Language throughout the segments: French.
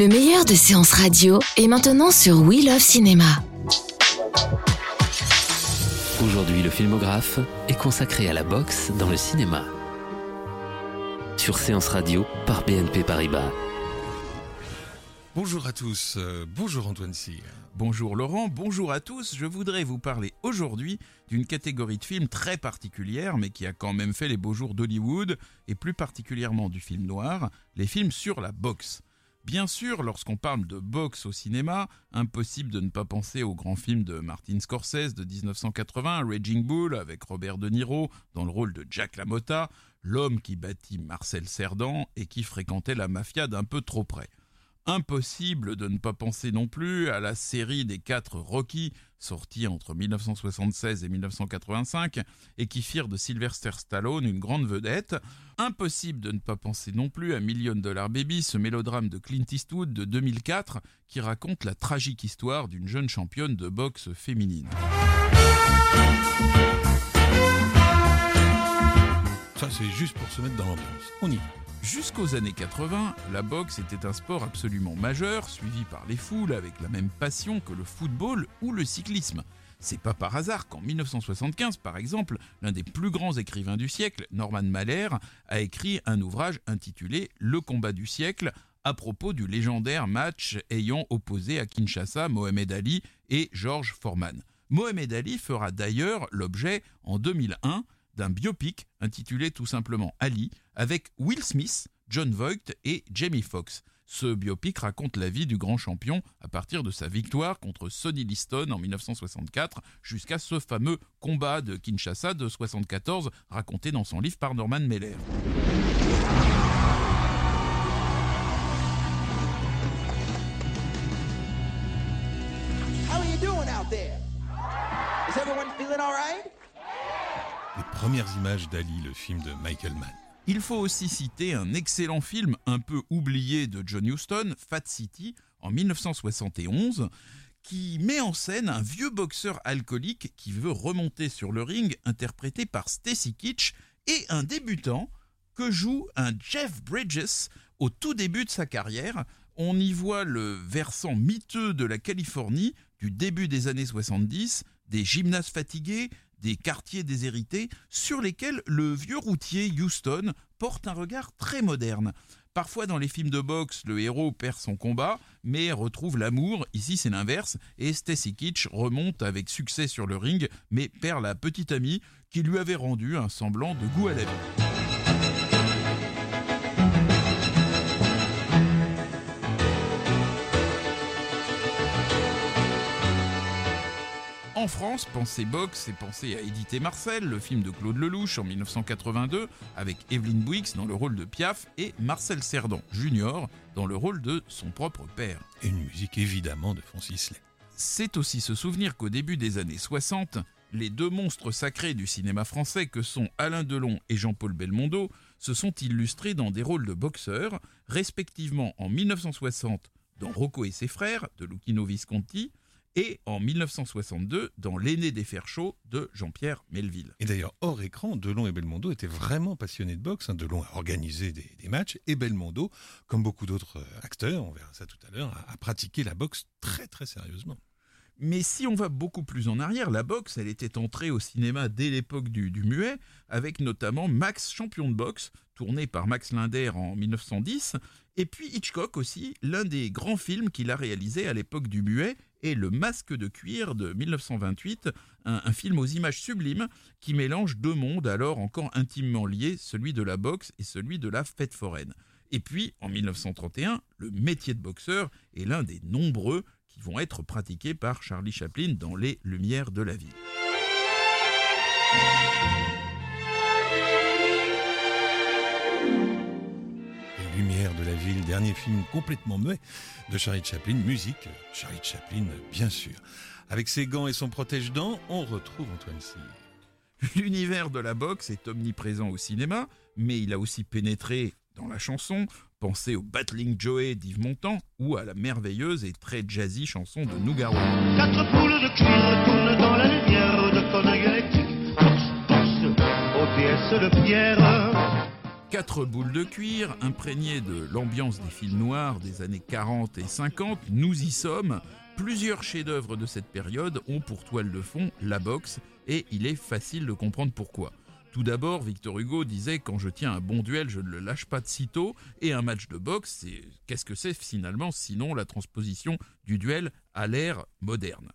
Le meilleur de séances radio est maintenant sur We Love Cinéma. Aujourd'hui, le filmographe est consacré à la boxe dans le cinéma. Sur Séance Radio par BNP Paribas. Bonjour à tous, euh, bonjour Antoine Cyr. Bonjour Laurent, bonjour à tous. Je voudrais vous parler aujourd'hui d'une catégorie de films très particulière, mais qui a quand même fait les beaux jours d'Hollywood, et plus particulièrement du film noir, les films sur la boxe. Bien sûr, lorsqu'on parle de boxe au cinéma, impossible de ne pas penser au grand film de Martin Scorsese de 1980, Raging Bull, avec Robert De Niro dans le rôle de Jack LaMotta, l'homme qui bâtit Marcel Cerdan et qui fréquentait la mafia d'un peu trop près. Impossible de ne pas penser non plus à la série des quatre Rocky, sortis entre 1976 et 1985, et qui firent de Sylvester Stallone une grande vedette. Impossible de ne pas penser non plus à Million Dollar Baby, ce mélodrame de Clint Eastwood de 2004, qui raconte la tragique histoire d'une jeune championne de boxe féminine. Ça, c'est juste pour se mettre dans l'ambiance. On y va. Jusqu'aux années 80, la boxe était un sport absolument majeur, suivi par les foules avec la même passion que le football ou le cyclisme. C'est pas par hasard qu'en 1975, par exemple, l'un des plus grands écrivains du siècle, Norman Mahler, a écrit un ouvrage intitulé Le combat du siècle à propos du légendaire match ayant opposé à Kinshasa Mohamed Ali et George Foreman. Mohamed Ali fera d'ailleurs l'objet en 2001 d'un biopic intitulé tout simplement Ali, avec Will Smith, John Voight et Jamie Foxx. Ce biopic raconte la vie du grand champion à partir de sa victoire contre Sonny Liston en 1964 jusqu'à ce fameux combat de Kinshasa de 1974 raconté dans son livre par Norman Mailer. How are you doing out there? Is everyone feeling all? Premières images d'Ali, le film de Michael Mann. Il faut aussi citer un excellent film un peu oublié de John Huston, Fat City, en 1971, qui met en scène un vieux boxeur alcoolique qui veut remonter sur le ring, interprété par Stacy Kitsch, et un débutant que joue un Jeff Bridges au tout début de sa carrière. On y voit le versant miteux de la Californie du début des années 70, des gymnases fatigués, des quartiers déshérités sur lesquels le vieux routier Houston porte un regard très moderne. Parfois dans les films de boxe, le héros perd son combat, mais retrouve l'amour. Ici, c'est l'inverse. Et Stacy Kitsch remonte avec succès sur le ring, mais perd la petite amie qui lui avait rendu un semblant de goût à la vie. France, penser boxe, c'est penser à Édith Marcel, le film de Claude Lelouch en 1982, avec Evelyne Bouix dans le rôle de Piaf et Marcel Cerdan Junior dans le rôle de son propre père. Et une musique évidemment de Francis Lay. C'est aussi se souvenir qu'au début des années 60, les deux monstres sacrés du cinéma français que sont Alain Delon et Jean-Paul Belmondo se sont illustrés dans des rôles de boxeurs, respectivement en 1960 dans Rocco et ses frères de Lucchino Visconti, et en 1962 dans L'aîné des fers chauds de Jean-Pierre Melville. Et d'ailleurs, hors écran, Delon et Belmondo étaient vraiment passionnés de boxe. hein. Delon a organisé des, des matchs et Belmondo, comme beaucoup d'autres euh, acteurs, on verra ça tout à l'heure, a, a pratiqué la boxe très très sérieusement. Mais si on va beaucoup plus en arrière, la boxe, elle était entrée au cinéma dès l'époque du, du muet, avec notamment Max, champion de boxe, tourné par Max Linder en 1910, et puis Hitchcock aussi, l'un des grands films qu'il a réalisé à l'époque du muet, est Le Masque de cuir de 1928, un, film aux images sublimes qui mélange deux mondes alors encore intimement liés, celui de la boxe et celui de la fête foraine. Et puis, en 1931, le métier de boxeur est l'un des nombreux qui vont être pratiqués par Charlie Chaplin dans Les Lumières de la vie. Dernier film complètement muet de Charlie Chaplin, musique Charlie Chaplin bien sûr. Avec ses gants et son protège-dents, on retrouve Antoine Cyr. L'univers de la boxe est omniprésent au cinéma, mais il a aussi pénétré dans la chanson. Pensez au Battling Joey d'Yves Montand ou à la merveilleuse et très jazzy chanson de Nougaro. Quatre poules de cuir tournent dans la lumière de électrique. De pierre. Quatre boules de cuir, imprégnées de l'ambiance des films noirs des années 40 et 50, nous y sommes. Plusieurs chefs-d'œuvre de cette période ont pour toile de fond la boxe, et il est facile de comprendre pourquoi. Tout d'abord, Victor Hugo disait Quand je tiens un bon duel, je ne le lâche pas de sitôt. Et un match de boxe, qu'est-ce que c'est finalement sinon la transposition du duel à l'ère moderne?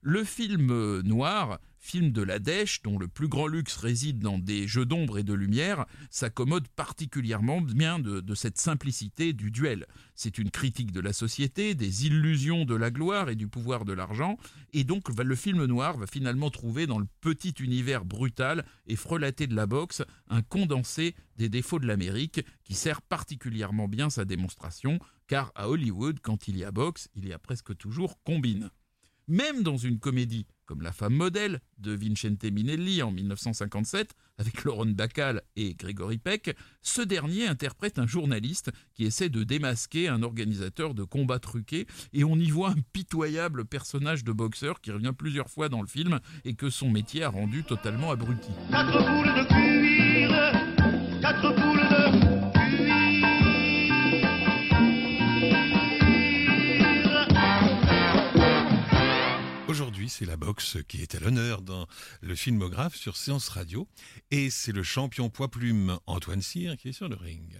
Le film noir, film de la dèche, dont le plus grand luxe réside dans des jeux d'ombre et de lumière, s'accommode particulièrement bien de, de, cette simplicité du duel. C'est une critique de la société, des illusions de la gloire et du pouvoir de l'argent, et donc le film noir va finalement trouver dans le petit univers brutal et frelaté de la boxe un condensé des défauts de l'Amérique qui sert particulièrement bien sa démonstration, car à Hollywood, quand il y a boxe, il y a presque toujours combine. Même dans une comédie comme La femme modèle de Vincente Minelli en 1957, avec Laurent Bacall et Grégory Peck, ce dernier interprète un journaliste qui essaie de démasquer un organisateur de combats truqués, et on y voit un pitoyable personnage de boxeur qui revient plusieurs fois dans le film et que son métier a rendu totalement abruti. De cuir, Aujourd'hui, c'est la boxe qui est à l'honneur dans le filmographe sur Séance Radio. Et c'est le champion poids plume Antoine Cyr qui est sur le ring.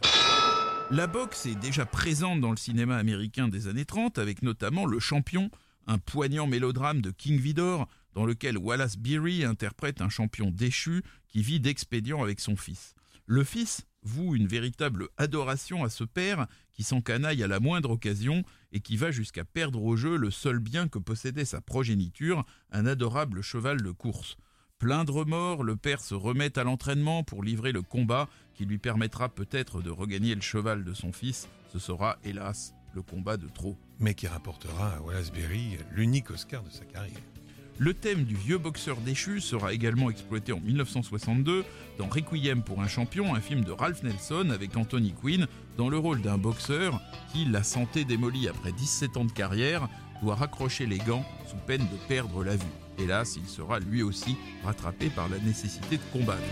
La boxe est déjà présente dans le cinéma américain des années 30, avec notamment Le Champion, un poignant mélodrame de King Vidor, dans lequel Wallace Beery interprète un champion déchu qui vit d'expédients avec son fils. Le fils voue une véritable adoration à ce père qui s'encanaille à la moindre occasion et qui va jusqu'à perdre au jeu le seul bien que possédait sa progéniture, un adorable cheval de course. Plein de remords, le père se remet à l'entraînement pour livrer le combat qui lui permettra peut-être de regagner le cheval de son fils. Ce sera, hélas, le combat de trop. Mais qui rapportera à Wallace Berry l'unique Oscar de sa carrière. Le thème du vieux boxeur déchu sera également exploité en 1962 dans Requiem pour un champion, un film de Ralph Nelson avec Anthony Quinn dans le rôle d'un boxeur qui, la santé démolie après 17 ans de carrière, doit raccrocher les gants sous peine de perdre la vue. Hélas, il sera lui aussi rattrapé par la nécessité de combattre.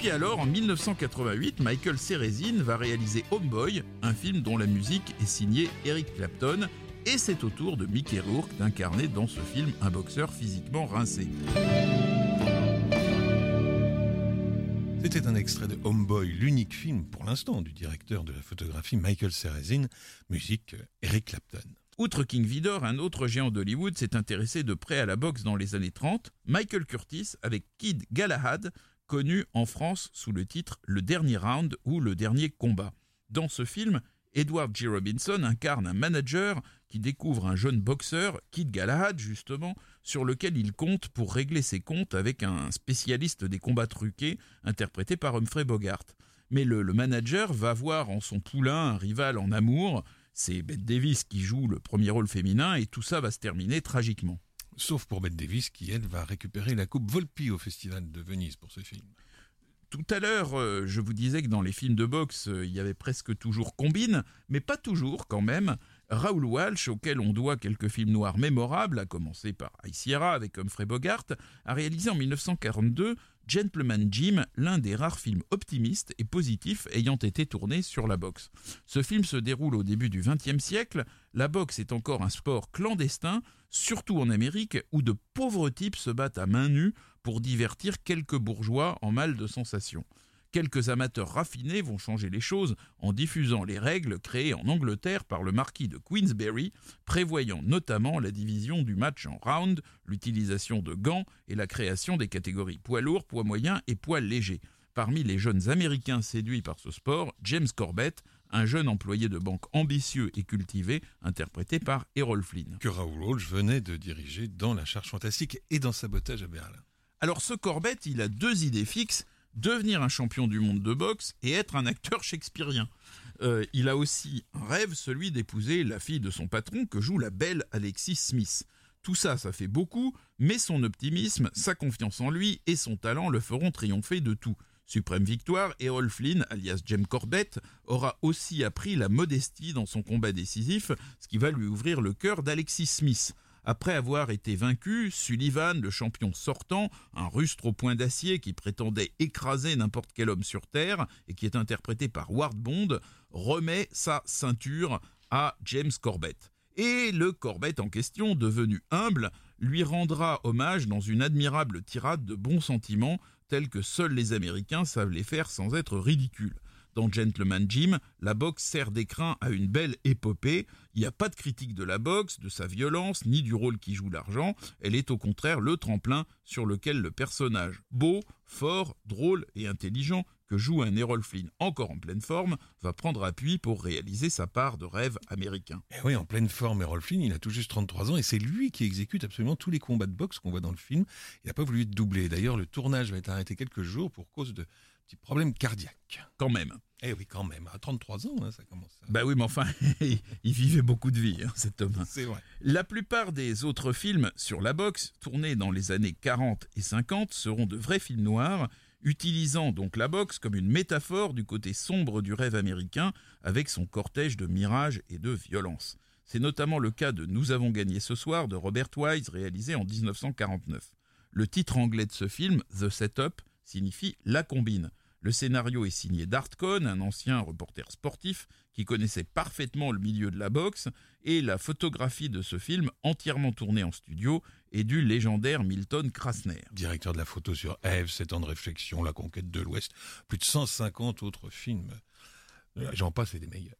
Puis alors, en 1988, Michael Cerezin va réaliser Homeboy, un film dont la musique est signée Eric Clapton, et c'est au tour de Mickey Rourke d'incarner dans ce film un boxeur physiquement rincé. C'était un extrait de Homeboy, l'unique film pour l'instant du directeur de la photographie Michael Cerezin, musique Eric Clapton. Outre King Vidor, un autre géant d'Hollywood s'est intéressé de près à la boxe dans les années 30, Michael Curtis avec Kid Galahad, connu en France sous le titre Le dernier round ou Le dernier combat. Dans ce film, Edward G. Robinson incarne un manager qui découvre un jeune boxeur, Kid Galahad justement, sur lequel il compte pour régler ses comptes avec un spécialiste des combats truqués interprété par Humphrey Bogart. Mais le, manager va voir en son poulain un rival en amour, c'est Bette Davis qui joue le premier rôle féminin et tout ça va se terminer tragiquement sauf pour Bette Davis qui, elle, va récupérer la coupe Volpi au Festival de Venise pour ce film. Tout à l'heure, euh, je vous disais que dans les films de boxe, euh, il y avait presque toujours combine, mais pas toujours quand même. Raoul Walsh, auquel on doit quelques films noirs mémorables, à commencer par High Sierra avec Humphrey Bogart, a réalisé en 1942 Gentleman Jim, l'un des rares films optimistes et positifs ayant été tournés sur la boxe. Ce film se déroule au début du XXe siècle. La boxe est encore un sport clandestin, surtout en Amérique, où de pauvres types se battent à main nue pour divertir quelques bourgeois en mal de sensations. Quelques amateurs raffinés vont changer les choses en diffusant les règles créées en Angleterre par le marquis de Queensberry, prévoyant notamment la division du match en round, l'utilisation de gants et la création des catégories poids lourd, poids moyen et poids léger. Parmi les jeunes Américains séduits par ce sport, James Corbett, un jeune employé de banque ambitieux et cultivé, interprété par Errol Flynn. Que Raoul Walsh venait de diriger dans La Charge Fantastique et dans Sabotage à Berlin. Alors ce Corbett, il a deux idées fixes, devenir un champion du monde de boxe et être un acteur shakespearien. Euh, il a aussi un rêve, celui d'épouser la fille de son patron que joue la belle Alexis Smith. Tout ça, ça fait beaucoup, mais son optimisme, sa confiance en lui et son talent le feront triompher de tout. Suprême victoire, Errol Flynn, alias James Corbett, aura aussi appris la modestie dans son combat décisif, ce qui va lui ouvrir le cœur d'Alexis Smith. Après avoir été vaincu, Sullivan, le champion sortant, un rustre au point d'acier qui prétendait écraser n'importe quel homme sur Terre et qui est interprété par Ward Bond, remet sa ceinture à James Corbett. Et le Corbett en question, devenu humble, lui rendra hommage dans une admirable tirade de bons sentiments tels que seuls les Américains savent les faire sans être ridicules. Dans Gentleman Jim, la boxe sert d'écrin à une belle épopée. Il n'y a pas de critique de la boxe, de sa violence, ni du rôle qui joue l'argent. Elle est au contraire le tremplin sur lequel le personnage beau, fort, drôle et intelligent que joue un Errol Flynn encore en pleine forme va prendre appui pour réaliser sa part de rêve américain. Et oui, en pleine forme, Errol Flynn, il a tout juste 33 ans et c'est lui qui exécute absolument tous les combats de boxe qu'on voit dans le film. Il n'a pas voulu être doublé. D'ailleurs, le tournage va être arrêté quelques jours pour cause de petits problèmes cardiaques. Quand même. Eh oui, quand même. À 33 ans, hein, ça commence. À... Bah oui, mais enfin, il vivait beaucoup de vie, hein, cet homme. C'est vrai. La plupart des autres films sur la boxe, tournés dans les années 40 et 50, seront de vrais films noirs utilisant donc la boxe comme une métaphore du côté sombre du rêve américain avec son cortège de mirages et de violence. C'est notamment le cas de Nous avons gagné ce soir de Robert Wise réalisé en 1949. Le titre anglais de ce film, The Setup, signifie La combine. Le scénario est signé d'Art Cohn, un ancien reporter sportif qui connaissait parfaitement le milieu de la boxe, et la photographie de ce film, entièrement tournée en studio, est du légendaire Milton Krasner. Directeur de la photo sur Eve, 7 ans de réflexion, La conquête de l'Ouest, plus de 150 autres films. J'en passe et des meilleurs.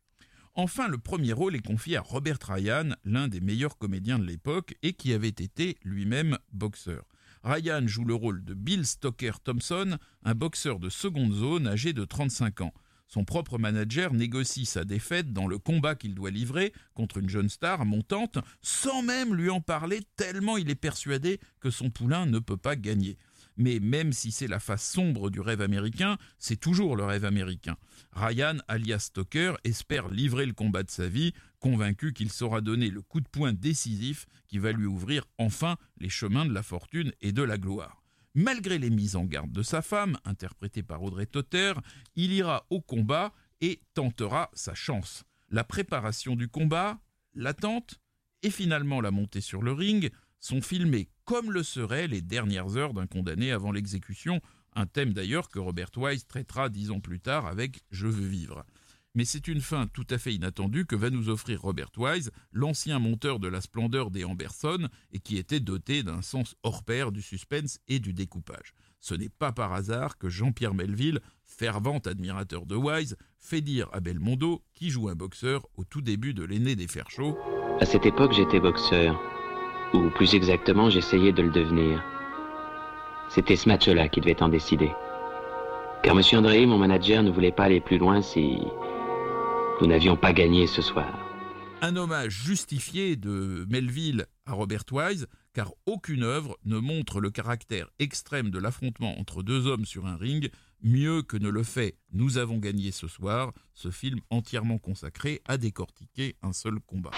Enfin, le premier rôle est confié à Robert Ryan, l'un des meilleurs comédiens de l'époque et qui avait été lui-même boxeur. Ryan joue le rôle de Bill Stoker Thompson, un boxeur de seconde zone âgé de 35 ans. Son propre manager négocie sa défaite dans le combat qu'il doit livrer contre une jeune star montante sans même lui en parler tellement il est persuadé que son poulain ne peut pas gagner. Mais même si c'est la face sombre du rêve américain, c'est toujours le rêve américain. Ryan, alias Stoker, espère livrer le combat de sa vie, convaincu qu'il saura donner le coup de poing décisif qui va lui ouvrir enfin les chemins de la fortune et de la gloire. Malgré les mises en garde de sa femme, interprétée par Audrey Totter, il ira au combat et tentera sa chance. La préparation du combat, l'attente et finalement la montée sur le ring sont filmés comme le seraient les dernières heures d'un condamné avant l'exécution, un thème d'ailleurs que Robert Wise traitera dix ans plus tard avec Je veux vivre mais c'est une fin tout à fait inattendue que va nous offrir Robert Wise, l'ancien monteur de la splendeur des Amberson et qui était doté d'un sens hors pair du suspense et du découpage. Ce n'est pas par hasard que Jean-Pierre Melville, fervent admirateur de Wise, fait dire à Belmondo, qui joue un boxeur au tout début de l'aîné des fers chauds. À cette époque, j'étais boxeur, ou plus exactement, j'essayais de le devenir. C'était ce match-là qui devait en décider. Car M. André, mon manager, ne voulait pas aller plus loin si nous n'avions pas gagné ce soir. Un hommage justifié de Melville à Robert Wise, car aucune œuvre ne montre le caractère extrême de l'affrontement entre deux hommes sur un ring mieux que ne le fait Nous avons gagné ce soir, ce film entièrement consacré à décortiquer un seul combat.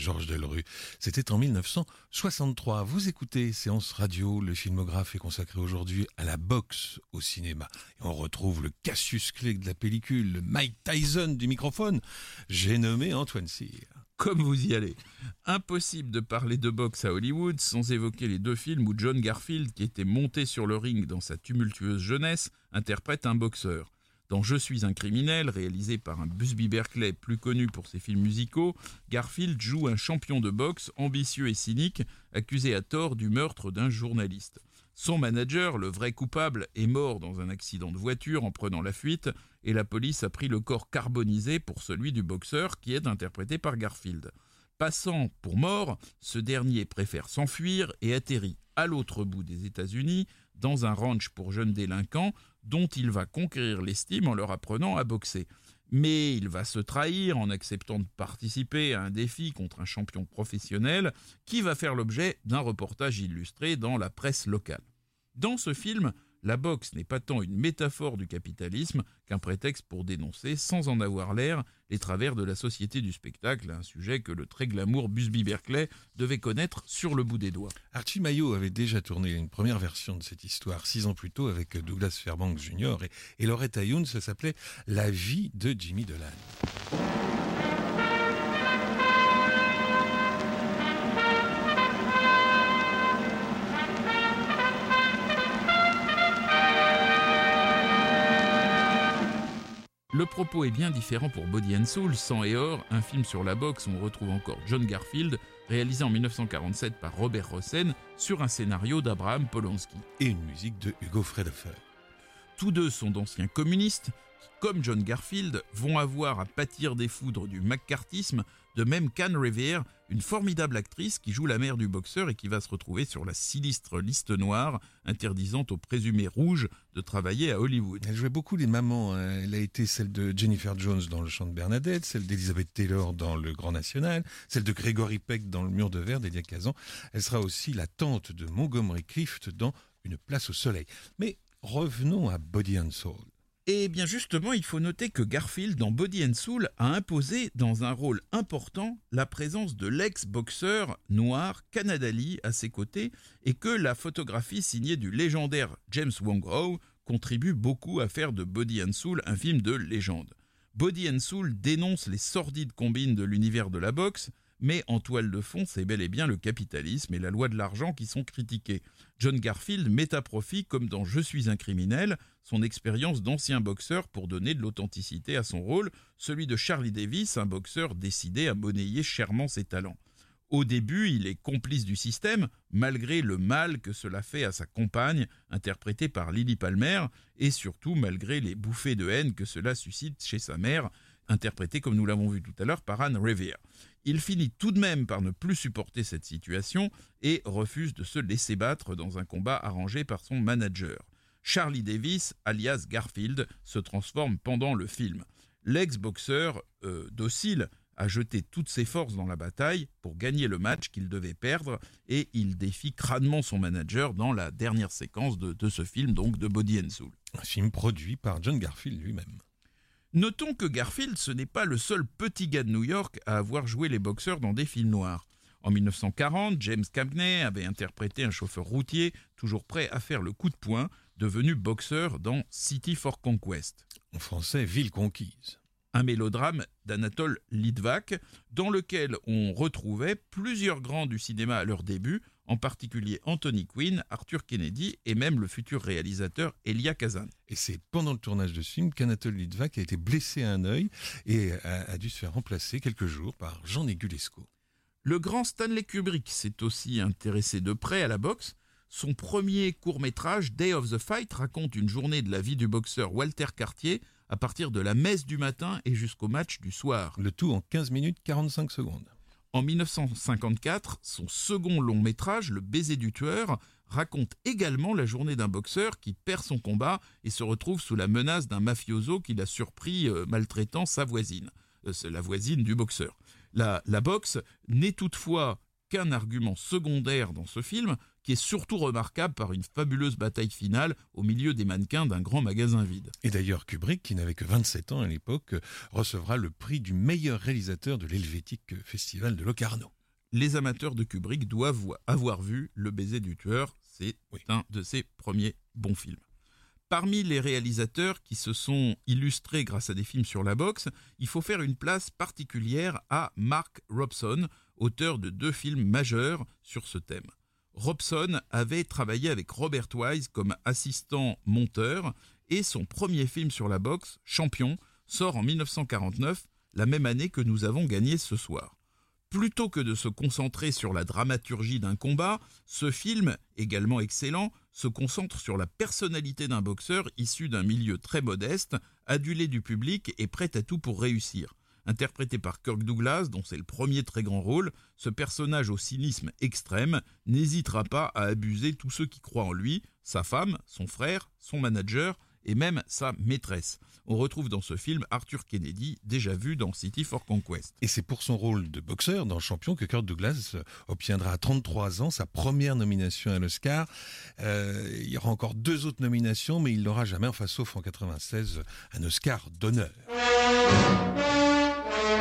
Georges Delru. C'était en 1963. Vous écoutez Séance Radio, le filmographe est consacré aujourd'hui à la boxe au cinéma. On retrouve le Cassius Clay de la pellicule, le Mike Tyson du microphone. J'ai nommé Antoine Cyr. Comme vous y allez. Impossible de parler de boxe à Hollywood sans évoquer les deux films où John Garfield, qui était monté sur le ring dans sa tumultueuse jeunesse, interprète un boxeur. Dans Je suis un criminel, réalisé par un Busby Berkeley plus connu pour ses films musicaux, Garfield joue un champion de boxe ambitieux et cynique, accusé à tort du meurtre d'un journaliste. Son manager, le vrai coupable, est mort dans un accident de voiture en prenant la fuite, et la police a pris le corps carbonisé pour celui du boxeur qui est interprété par Garfield. Passant pour mort, ce dernier préfère s'enfuir et atterrit à l'autre bout des États-Unis, dans un ranch pour jeunes délinquants, dont il va conquérir l'estime en leur apprenant à boxer. Mais il va se trahir en acceptant de participer à un défi contre un champion professionnel qui va faire l'objet d'un reportage illustré dans la presse locale. Dans ce film, la boxe n'est pas tant une métaphore du capitalisme qu'un prétexte pour dénoncer, sans en avoir l'air, les travers de la société du spectacle, un sujet que le très glamour Busby Berkeley devait connaître sur le bout des doigts. Archie Mayo avait déjà tourné une première version de cette histoire six ans plus tôt avec Douglas Fairbanks Jr. et, et Loretta Youn, ça s'appelait La vie de Jimmy Dolan. Le propos est bien différent pour Body and Soul, Sang et Or, un film sur la boxe où on retrouve encore John Garfield, réalisé en 1947 par Robert Rossen sur un scénario d'Abraham Polanski. Et une musique de Hugo Fredefer. Tous deux sont d'anciens communistes, comme John Garfield, vont avoir à pâtir des foudres du McCarthyisme, de même qu'Anne Revere, une formidable actrice qui joue la mère du boxeur et qui va se retrouver sur la sinistre liste noire interdisant aux présumés rouges de travailler à Hollywood. Elle jouait beaucoup les mamans. hein. Elle a été celle de Jennifer Jones dans Le Chant de Bernadette, celle d'Elizabeth Taylor dans Le Grand National, celle de Gregory Peck dans Le Mur de Verre d'Elia Kazan. Elle sera aussi la tante de Montgomery Clift dans Une place au soleil. Mais revenons à Body and Soul. Et bien justement, il faut noter que Garfield dans Body and Soul a imposé dans un rôle important la présence de l'ex-boxeur noir Canada Lee à ses côtés et que la photographie signée du légendaire James Wong Ho contribue beaucoup à faire de Body and Soul un film de légende. Body and Soul dénonce les sordides combines de l'univers de la boxe, mais en toile de fond, c'est bel et bien le capitalisme et la loi de l'argent qui sont critiqués. John Garfield met à profit, comme dans Je suis un criminel, son expérience d'ancien boxeur pour donner de l'authenticité à son rôle, celui de Charlie Davis, un boxeur décidé à monnayer chèrement ses talents. Au début, il est complice du système, malgré le mal que cela fait à sa compagne, interprétée par Lily Palmer, et surtout malgré les bouffées de haine que cela suscite chez sa mère, interprétée comme nous l'avons vu tout à l'heure par Anne Revere. Il finit tout de même par ne plus supporter cette situation et refuse de se laisser battre dans un combat arrangé par son manager. Charlie Davis, alias Garfield, se transforme pendant le film. L'ex-boxeur, euh, docile, a jeté toutes ses forces dans la bataille pour gagner le match qu'il devait perdre et il défie crânement son manager dans la dernière séquence de, de ce film, donc de Body and Soul. Un film produit par John Garfield lui-même. Notons que Garfield, ce n'est pas le seul petit gars de New York à avoir joué les boxeurs dans des films noirs. En 1940, James Cagney avait interprété un chauffeur routier toujours prêt à faire le coup de poing, devenu boxeur dans City for Conquest. En français, Ville conquise. Un mélodrame d'Anatole Litvak, dans lequel on retrouvait plusieurs grands du cinéma à leur début, en particulier Anthony Quinn, Arthur Kennedy et même le futur réalisateur Elia Kazan. Et c'est pendant le tournage de ce film qu'Anatole Litvak a été blessé à un œil et a, a dû se faire remplacer quelques jours par Jean Negulesco. Le grand Stanley Kubrick s'est aussi intéressé de près à la boxe. Son premier court-métrage, Day of the Fight, raconte une journée de la vie du boxeur Walter Cartier à partir de la messe du matin et jusqu'au match du soir. Le tout en 15 minutes 45 secondes. En 1954, son second long métrage, Le baiser du tueur, raconte également la journée d'un boxeur qui perd son combat et se retrouve sous la menace d'un mafioso qui l'a surpris euh, maltraitant sa voisine. Euh, c'est la voisine du boxeur. La, la boxe n'est toutefois qu'un argument secondaire dans ce film, qui est surtout remarquable par une fabuleuse bataille finale au milieu des mannequins d'un grand magasin vide. Et d'ailleurs, Kubrick, qui n'avait que 27 ans à l'époque, recevra le prix du meilleur réalisateur de l'Helvétique Festival de Locarno. Les amateurs de Kubrick doivent avoir vu Le baiser du tueur, c'est un de ses premiers bons films. Parmi les réalisateurs qui se sont illustrés grâce à des films sur la boxe, il faut faire une place particulière à Mark Robson, auteur de deux films majeurs sur ce thème. Robson avait travaillé avec Robert Wise comme assistant monteur et son premier film sur la boxe, Champion, sort en 1949, la même année que nous avons gagné ce soir. Plutôt que de se concentrer sur la dramaturgie d'un combat, ce film, également excellent, se concentre sur la personnalité d'un boxeur issu d'un milieu très modeste, adulé du public et prêt à tout pour réussir. Interprété par Kirk Douglas, dont c'est le premier très grand rôle, ce personnage au cynisme extrême n'hésitera pas à abuser tous ceux qui croient en lui, sa femme, son frère, son manager et même sa maîtresse. On retrouve dans ce film Arthur Kennedy, déjà vu dans City for Conquest. Et c'est pour son rôle de boxeur dans Champion que Kirk Douglas obtiendra à 33 ans sa première nomination à l'Oscar. Euh, il y aura encore deux autres nominations, mais il n'aura jamais, enfin sauf en 96, un Oscar d'honneur.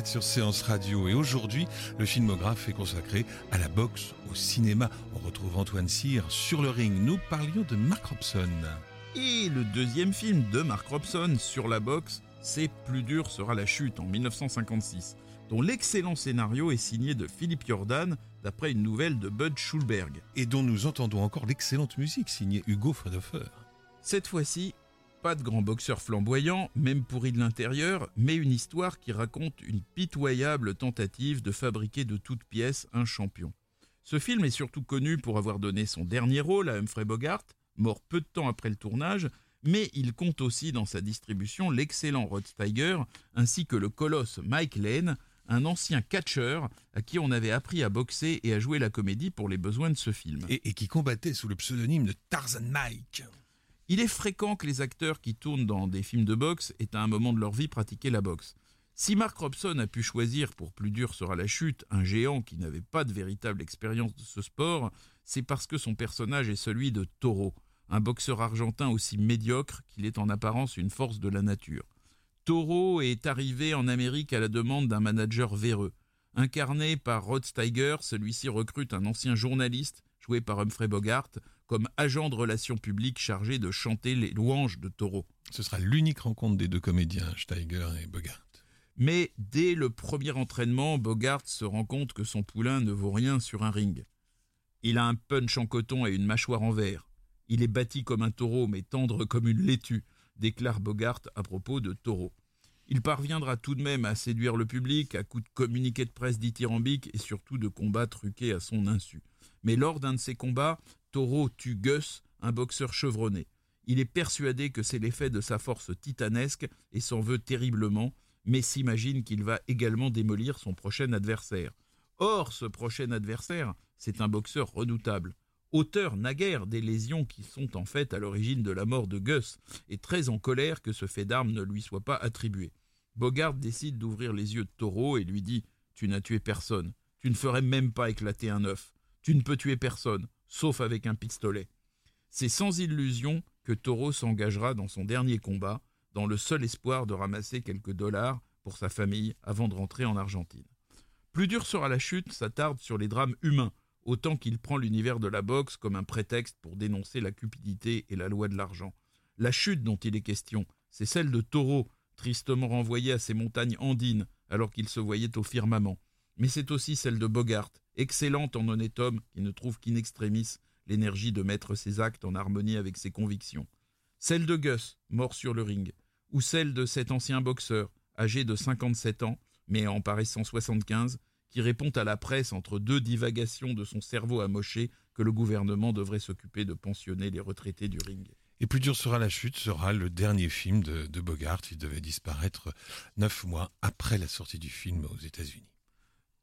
êtes sur Séance Radio et aujourd'hui, le filmographe est consacré à la boxe au cinéma. On retrouve Antoine Cyr sur le ring. Nous parlions de Mark Robson. Et le deuxième film de Mark Robson sur la boxe, c'est Plus dur sera la chute en 1956, dont l'excellent scénario est signé de Philippe Jordan d'après une nouvelle de Bud Schulberg. Et dont nous entendons encore l'excellente musique signée Hugo Fredhofer. Cette fois-ci, pas de grand boxeur flamboyant, même pourri de l'intérieur, mais une histoire qui raconte une pitoyable tentative de fabriquer de toutes pièces un champion. Ce film est surtout connu pour avoir donné son dernier rôle à Humphrey Bogart, mort peu de temps après le tournage, mais il compte aussi dans sa distribution l'excellent Rod Steiger ainsi que le colosse Mike Lane, un ancien catcheur à qui on avait appris à boxer et à jouer la comédie pour les besoins de ce film. Et, et qui combattait sous le pseudonyme de Tarzan Mike. Il est fréquent que les acteurs qui tournent dans des films de boxe aient à un moment de leur vie pratiqué la boxe. Si Mark Robson a pu choisir pour plus dur sera la chute un géant qui n'avait pas de véritable expérience de ce sport, c'est parce que son personnage est celui de Toro, un boxeur argentin aussi médiocre qu'il est en apparence une force de la nature. Toro est arrivé en Amérique à la demande d'un manager véreux. Incarné par Rod Steiger, celui-ci recrute un ancien journaliste, joué par Humphrey Bogart, comme agent de relations publiques chargé de chanter les louanges de Taureau. Ce sera l'unique rencontre des deux comédiens, Steiger et Bogart. Mais dès le premier entraînement, Bogart se rend compte que son poulain ne vaut rien sur un ring. Il a un punch en coton et une mâchoire en verre. Il est bâti comme un taureau, mais tendre comme une laitue, déclare Bogart à propos de Taureau. Il parviendra tout de même à séduire le public à coups de communiqués de presse dithyrambiques et surtout de combats truqués à son insu. Mais lors d'un de ces combats, Taureau tue Gus, un boxeur chevronné. Il est persuadé que c'est l'effet de sa force titanesque et s'en veut terriblement, mais s'imagine qu'il va également démolir son prochain adversaire. Or, ce prochain adversaire, c'est un boxeur redoutable, auteur naguère des lésions qui sont en fait à l'origine de la mort de Gus, et très en colère que ce fait d'armes ne lui soit pas attribué. Bogart décide d'ouvrir les yeux de Taureau et lui dit Tu n'as tué personne, tu ne ferais même pas éclater un œuf, tu ne peux tuer personne, sauf avec un pistolet. C'est sans illusion que Taureau s'engagera dans son dernier combat, dans le seul espoir de ramasser quelques dollars pour sa famille avant de rentrer en Argentine. Plus dur sera la chute, s'attarde sur les drames humains, autant qu'il prend l'univers de la boxe comme un prétexte pour dénoncer la cupidité et la loi de l'argent. La chute dont il est question, c'est celle de Taureau, tristement renvoyé à ses montagnes andines alors qu'il se voyait au firmament. Mais c'est aussi celle de Bogart, excellente en honnête homme qui ne trouve qu'in extremis l'énergie de mettre ses actes en harmonie avec ses convictions. Celle de Gus, mort sur le ring, ou celle de cet ancien boxeur, âgé de 57 ans, mais en paraissant 75, qui répond à la presse entre deux divagations de son cerveau amoché que le gouvernement devrait s'occuper de pensionner les retraités du ring. Et Plus dur sera la chute sera le dernier film de, Bogart. Il devait disparaître neuf mois après la sortie du film aux États-Unis.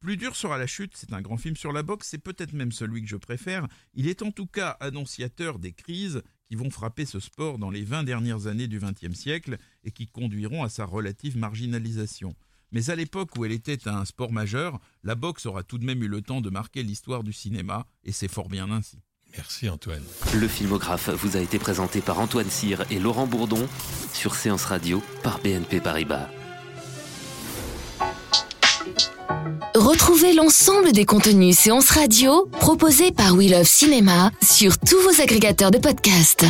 Plus dur sera la chute, c'est un grand film sur la boxe, c'est peut-être même celui que je préfère. Il est en tout cas annonciateur des crises qui vont frapper ce sport dans les 20 dernières années du XXe siècle et qui conduiront à sa relative marginalisation. Mais à l'époque où elle était un sport majeur, la boxe aura tout de même eu le temps de marquer l'histoire du cinéma, et c'est fort bien ainsi. Merci Antoine. Le filmographe vous a été présenté par Antoine Cyr et Laurent Bourdon sur Séance Radio par BNP Paribas. Retrouvez l'ensemble des contenus séances radio proposés par We Love Cinéma sur tous vos agrégateurs de podcasts.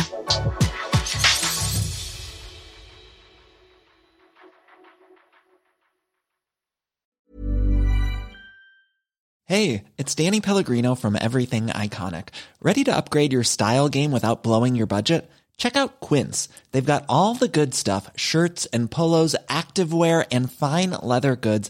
Hey, it's Danny Pellegrino from Everything Iconic. Ready to upgrade your style game without blowing your budget? Check out Quince. They've got all the good stuff shirts and polos, activewear, and fine leather goods,